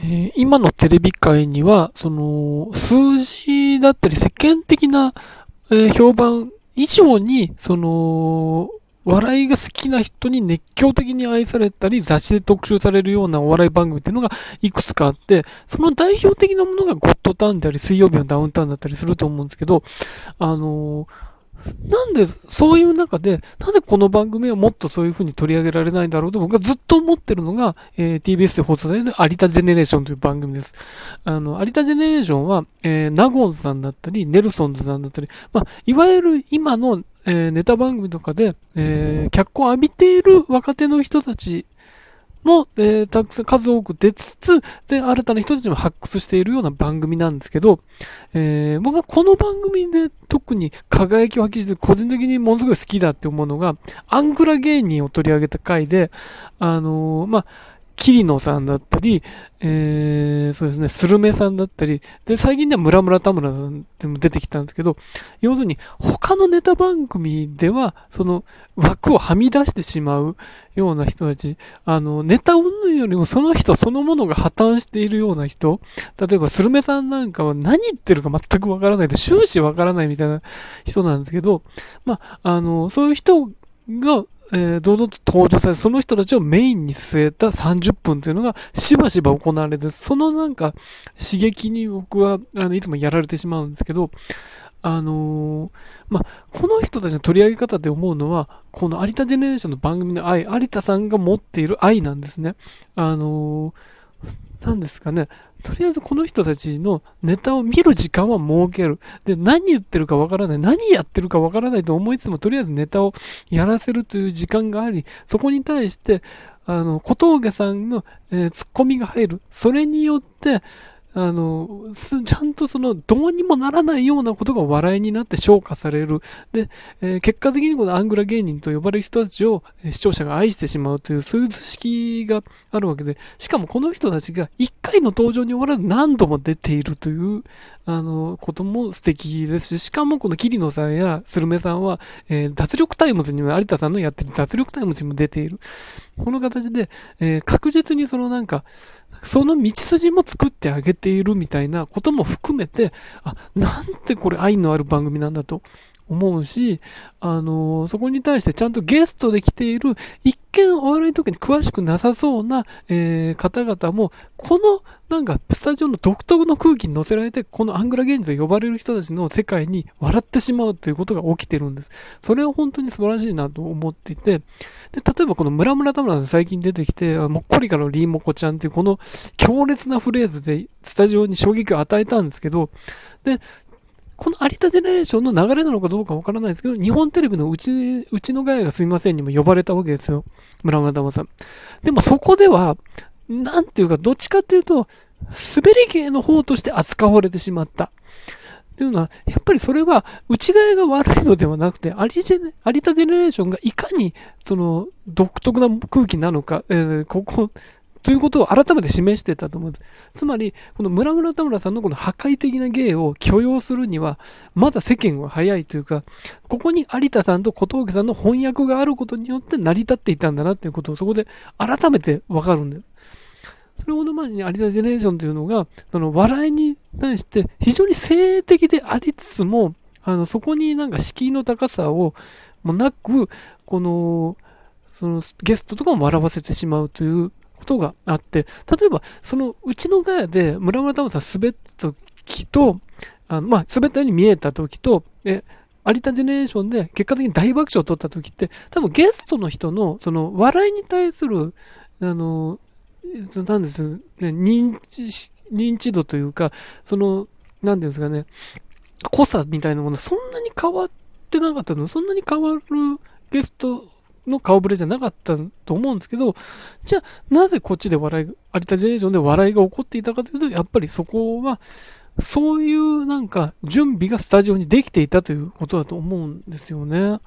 えー、今のテレビ界には、その、数字だったり世間的な、えー、評判以上に、その、笑いが好きな人に熱狂的に愛されたり、雑誌で特集されるようなお笑い番組っていうのがいくつかあって、その代表的なものがゴッドタウンであり、水曜日のダウンタウンだったりすると思うんですけど、あのーなんで、そういう中で、なぜこの番組はもっとそういう風に取り上げられないんだろうと僕はずっと思ってるのが、えー、TBS で放送される有田ジェネレーションという番組です。あの、有田ジェネレーションは、えー、ナゴンさんだったり、ネルソンズさんだったり、まあ、いわゆる今の、えー、ネタ番組とかで、えー、脚光を浴びている若手の人たちも、えー、たくさん数多く出つつ、で、新たな人たちも発掘しているような番組なんですけど、えー、僕はこの番組で特に輝きを発揮して個人的にものすごい好きだって思うのが、アングラ芸人を取り上げた回で、あのー、まあ、桐野さんだったり、えー、そうですね、スルメさんだったり、で、最近では村村田村さんでも出てきたんですけど、要するに、他のネタ番組では、その枠をはみ出してしまうような人たち、あの、ネタ云々よりもその人そのものが破綻しているような人、例えばスルメさんなんかは何言ってるか全くわからないで、終始わからないみたいな人なんですけど、まあ、あの、そういう人が、えー、堂々と登場され、その人たちをメインに据えた30分というのがしばしば行われて、そのなんか刺激に僕は、あの、いつもやられてしまうんですけど、あのー、まあ、この人たちの取り上げ方で思うのは、この有田ジェネレーションの番組の愛、有田さんが持っている愛なんですね。あのー、なんですかね。とりあえずこの人たちのネタを見る時間は設ける。で、何言ってるかわからない。何やってるかわからないと思いつつも、とりあえずネタをやらせるという時間があり、そこに対して、あの、小峠さんの、えー、ツッコミが入る。それによって、あの、ちゃんとその、どうにもならないようなことが笑いになって消化される。で、えー、結果的にこのアングラ芸人と呼ばれる人たちを視聴者が愛してしまうという、そういう図式があるわけで、しかもこの人たちが一回の登場に終わらず何度も出ているという、あの、ことも素敵ですし、しかもこの桐野さんやスルメさんは、えー、脱力タイムズにも有田さんのやってる脱力タイムズにも出ている。この形で、え、確実にそのなんか、その道筋も作ってあげてているみたいなことも含めて、あ、なんてこれ愛のある番組なんだと思うし、あのー、そこに対してちゃんとゲストで来ている、一見お笑い時に詳しくなさそうな、えー、方々も、この、なんか、スタジオの独特の空気に乗せられて、このアングラゲームと呼ばれる人たちの世界に笑ってしまうということが起きてるんです。それは本当に素晴らしいなと思っていて、で、例えばこの村村田村さん最近出てきて、もっこりからのリーモコちゃんっていうこの強烈なフレーズでスタジオに衝撃を与えたんですけど、で、この有田ジェネレーションの流れなのかどうかわからないですけど、日本テレビのうち、うちのガヤがすみませんにも呼ばれたわけですよ。村村玉さん。でもそこでは、なんていうか、どっちかっていうと、滑り芸の方として扱われてしまった。っていうのは、やっぱりそれは、内側が悪いのではなくて、有田ジェネレーションがいかに、その、独特な空気なのか、えー、ここ、ということを改めて示してたと思うんです。つまり、この村村田村さんのこの破壊的な芸を許容するには、まだ世間は早いというか、ここに有田さんと小峠さんの翻訳があることによって成り立っていたんだなっていうことをそこで改めてわかるんだよ。それほど前に有田ジェネレーションというのが、その笑いに対して非常に性的でありつつも、あの、そこになんか敷居の高さを、もなく、この、そのゲストとかも笑わせてしまうということがあって、例えば、そのうちのガヤで村村太郎さん滑った時と、あの、まあ、滑ったように見えた時と、え、有田ジェネレーションで結果的に大爆笑を取った時って、多分ゲストの人の、その、笑いに対する、あの、なんですね、認知、認知度というか、その、なんですかね、濃さみたいなものそんなに変わってなかったの。そんなに変わるゲストの顔ぶれじゃなかったと思うんですけど、じゃあ、なぜこっちで笑い、有田ジェネレーションで笑いが起こっていたかというと、やっぱりそこは、そういうなんか準備がスタジオにできていたということだと思うんですよね。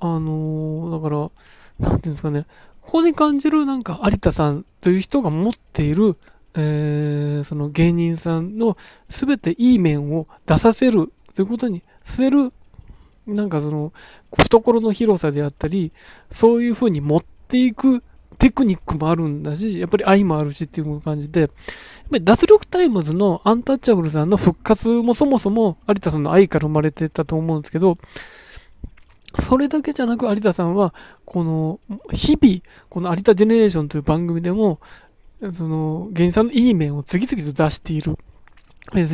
あのー、だから、なんていうんですかね、ここに感じるなんか有田さんという人が持っている、えー、その芸人さんの全ていい面を出させるということにさせるなんかその、懐の広さであったり、そういう風に持っていくテクニックもあるんだし、やっぱり愛もあるしっていう感じで、やっぱり脱力タイムズのアンタッチャブルさんの復活もそもそも有田さんの愛から生まれてたと思うんですけど、それだけじゃなく有田さんは、この、日々、この有田ジェネレーションという番組でも、その、芸人さんのいい面を次々と出している。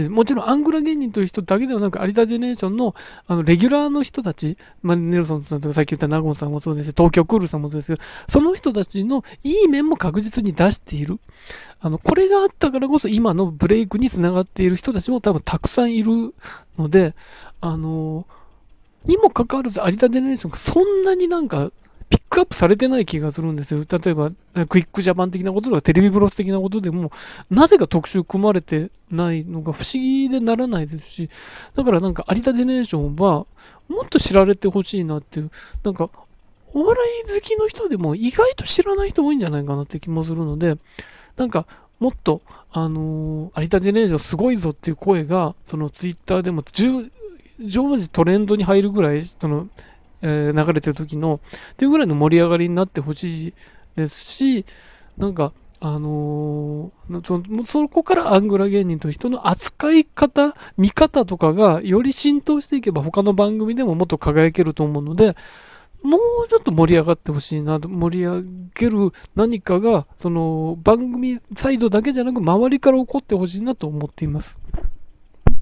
もちろんアングラ芸人という人だけではなく、有田ジェネレーションの、あの、レギュラーの人たち、まあ、ネルソンさんとかさっき言ったナゴンさんもそうですし東京クールさんもそうですけど、その人たちのいい面も確実に出している。あの、これがあったからこそ今のブレイクにつながっている人たちも多分たくさんいるので、あの、にもかかわらず有田ジェネレーションがそんなになんかクアップされてない気がするんですよ。例えば、クイックジャパン的なこととか、テレビブロス的なことでも、なぜか特集組まれてないのが不思議でならないですし、だからなんか有田ジェネレーションは、もっと知られてほしいなっていう、なんか、お笑い好きの人でも意外と知らない人多いんじゃないかなって気もするので、なんか、もっと、あのー、有田ジェネレーションすごいぞっていう声が、そのツイッターでも常時トレンドに入るぐらい、その、えー、流れてる時の、っていうぐらいの盛り上がりになってほしいですし、なんか、あのー、そこからアングラ芸人と人の扱い方、見方とかがより浸透していけば他の番組でももっと輝けると思うので、もうちょっと盛り上がってほしいな、盛り上げる何かが、その番組サイドだけじゃなく周りから起こってほしいなと思っています。